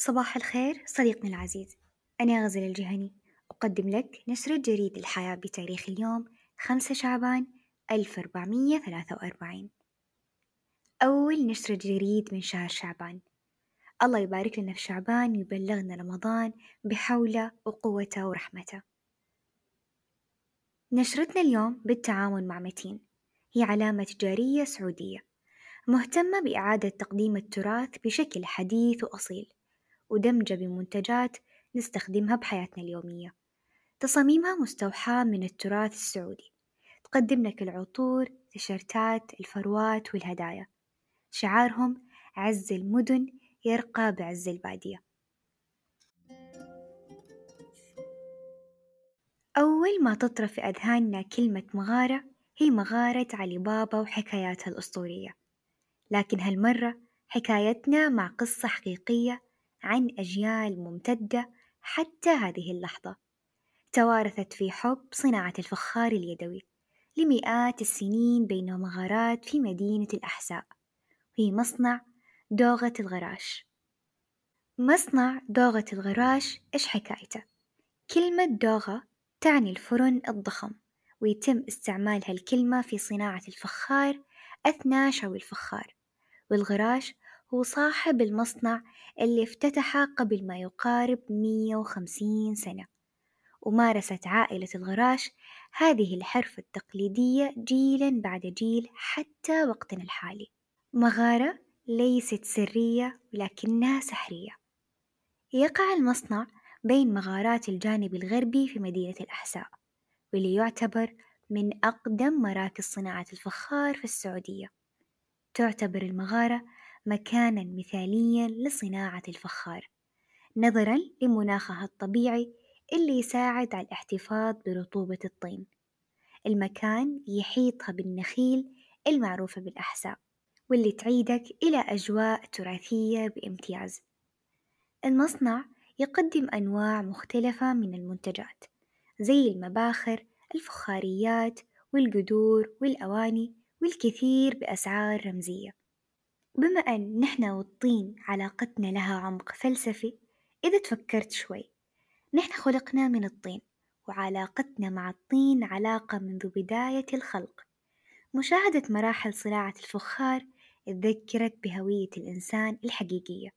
صباح الخير صديقنا العزيز. أنا غزل الجهني. أقدم لك نشرة جريد الحياة بتاريخ اليوم خمسة شعبان ألف أربعمية ثلاثة وأربعين. أول نشرة جريد من شهر شعبان. الله يبارك لنا في شعبان ويبلغنا رمضان بحوله وقوته ورحمته. نشرتنا اليوم بالتعاون مع متين. هي علامة تجارية سعودية مهتمة بإعادة تقديم التراث بشكل حديث وأصيل. ودمجة بمنتجات نستخدمها بحياتنا اليومية. تصاميمها مستوحاة من التراث السعودي. تقدم لك العطور تيشرتات الفروات والهدايا. شعارهم عز المدن يرقى بعز البادية. أول ما تطرى في أذهاننا كلمة مغارة هي مغارة علي بابا وحكاياتها الأسطورية. لكن هالمرة حكايتنا مع قصة حقيقية عن أجيال ممتدة حتى هذه اللحظة توارثت في حب صناعة الفخار اليدوي لمئات السنين بين مغارات في مدينة الأحساء في مصنع دوغة الغراش مصنع دوغة الغراش إيش حكايته؟ كلمة دوغة تعني الفرن الضخم ويتم استعمال هالكلمة في صناعة الفخار أثناء شوي الفخار والغراش هو صاحب المصنع اللي افتتحه قبل ما يقارب مية وخمسين سنة. ومارست عائلة الغراش هذه الحرفة التقليدية جيلا بعد جيل حتى وقتنا الحالي. مغارة ليست سرية ولكنها سحرية. يقع المصنع بين مغارات الجانب الغربي في مدينة الأحساء واللي يعتبر من أقدم مراكز صناعة الفخار في السعودية. تعتبر المغارة مكانا مثاليا لصناعة الفخار نظرا لمناخها الطبيعي اللي يساعد على الاحتفاظ برطوبة الطين. المكان يحيطها بالنخيل المعروفة بالأحساء واللي تعيدك إلى أجواء تراثية بامتياز. المصنع يقدم أنواع مختلفة من المنتجات زي المباخر الفخاريات والقدور والأواني والكثير بأسعار رمزية. بما أن نحن والطين علاقتنا لها عمق فلسفي إذا تفكرت شوي. نحن خلقنا من الطين وعلاقتنا مع الطين علاقة منذ بداية الخلق. مشاهدة مراحل صناعة الفخار تذكرك بهوية الإنسان الحقيقية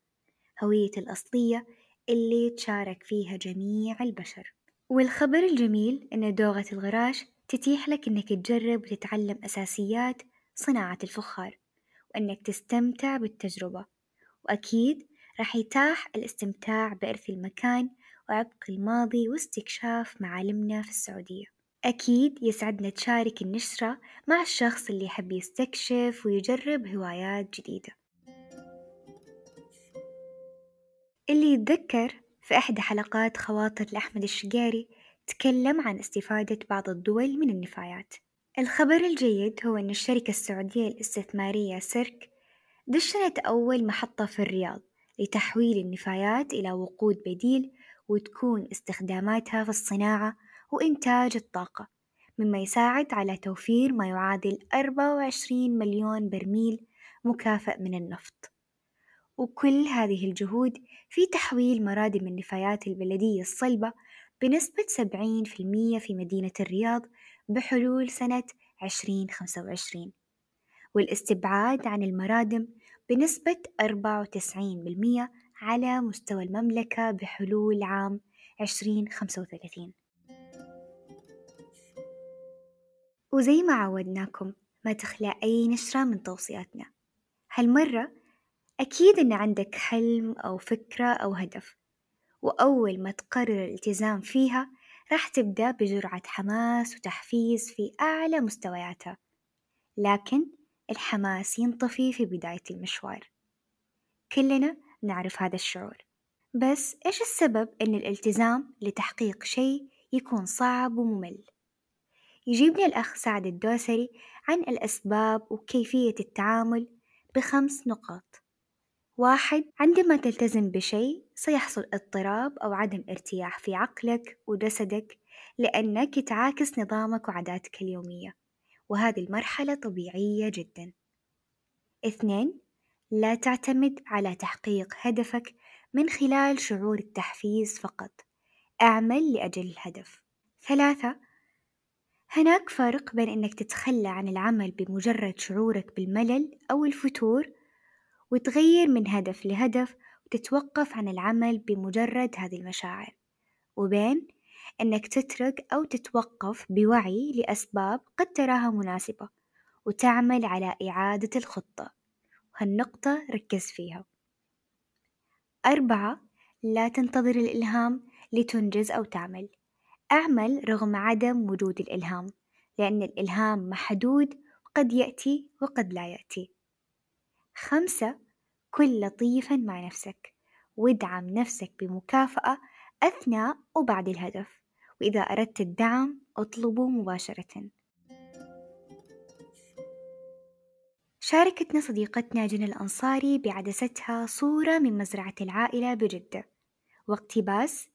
هوية الأصلية اللي تشارك فيها جميع البشر. والخبر الجميل إن دوغة الغراش تتيح لك إنك تجرب وتتعلم أساسيات صناعة الفخار. وإنك تستمتع بالتجربة وأكيد راح يتاح الاستمتاع بإرث المكان وعبق الماضي واستكشاف معالمنا في السعودية. أكيد يسعدنا تشارك النشرة مع الشخص اللي يحب يستكشف ويجرب هوايات جديدة. اللي يتذكر في إحدى حلقات خواطر لأحمد الشقيري تكلم عن استفادة بعض الدول من النفايات. الخبر الجيد هو أن الشركة السعودية الاستثمارية سيرك دشنت أول محطة في الرياض لتحويل النفايات إلى وقود بديل وتكون استخداماتها في الصناعة وإنتاج الطاقة مما يساعد على توفير ما يعادل 24 مليون برميل مكافأ من النفط. وكل هذه الجهود في تحويل مرادم النفايات البلدية الصلبة بنسبة 70% في مدينة الرياض بحلول سنة 2025 والاستبعاد عن المرادم بنسبة 94% على مستوى المملكة بحلول عام 2035 وزي ما عودناكم ما تخلى أي نشرة من توصياتنا. هالمرة أكيد إن عندك حلم أو فكرة أو هدف وأول ما تقرر الالتزام فيها راح تبدأ بجرعة حماس وتحفيز في أعلى مستوياتها لكن الحماس ينطفي في بداية المشوار. كلنا نعرف هذا الشعور. بس إيش السبب أن الالتزام لتحقيق شيء يكون صعب وممل؟ يجيبني الأخ سعد الدوسري عن الأسباب وكيفية التعامل بخمس نقاط. واحد عندما تلتزم بشيء سيحصل اضطراب أو عدم ارتياح في عقلك وجسدك لأنك تعاكس نظامك وعاداتك اليومية وهذه المرحلة طبيعية جدا. اثنين لا تعتمد على تحقيق هدفك من خلال شعور التحفيز فقط اعمل لأجل الهدف. ثلاثة هناك فرق بين إنك تتخلى عن العمل بمجرد شعورك بالملل أو الفتور وتغير من هدف لهدف وتتوقف عن العمل بمجرد هذه المشاعر. وبين إنك تترك أو تتوقف بوعي لأسباب قد تراها مناسبة وتعمل على إعادة الخطة. وهالنقطة ركز فيها. أربعة لا تنتظر الإلهام لتنجز أو تعمل. أعمل رغم عدم وجود الإلهام لأن الإلهام محدود وقد يأتي وقد لا يأتي. خمسة كن لطيفا مع نفسك وادعم نفسك بمكافأة أثناء وبعد الهدف وإذا أردت الدعم اطلبه مباشرة. شاركتنا صديقتنا جنى الأنصاري بعدستها صورة من مزرعة العائلة بجدة. واقتباس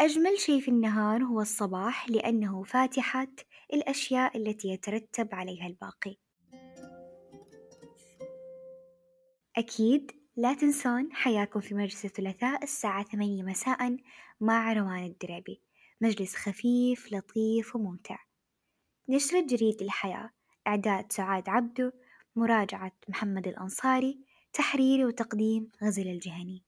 أجمل شيء في النهار هو الصباح لأنه فاتحة الأشياء التي يترتب عليها الباقي. أكيد لا تنسون حياكم في مجلس الثلاثاء الساعة ثمانية مساء مع روان الدريبي. مجلس خفيف لطيف وممتع. نشرة جريدة الحياة إعداد سعاد عبدو. مراجعة محمد الأنصاري. تحرير وتقديم غزل الجهني.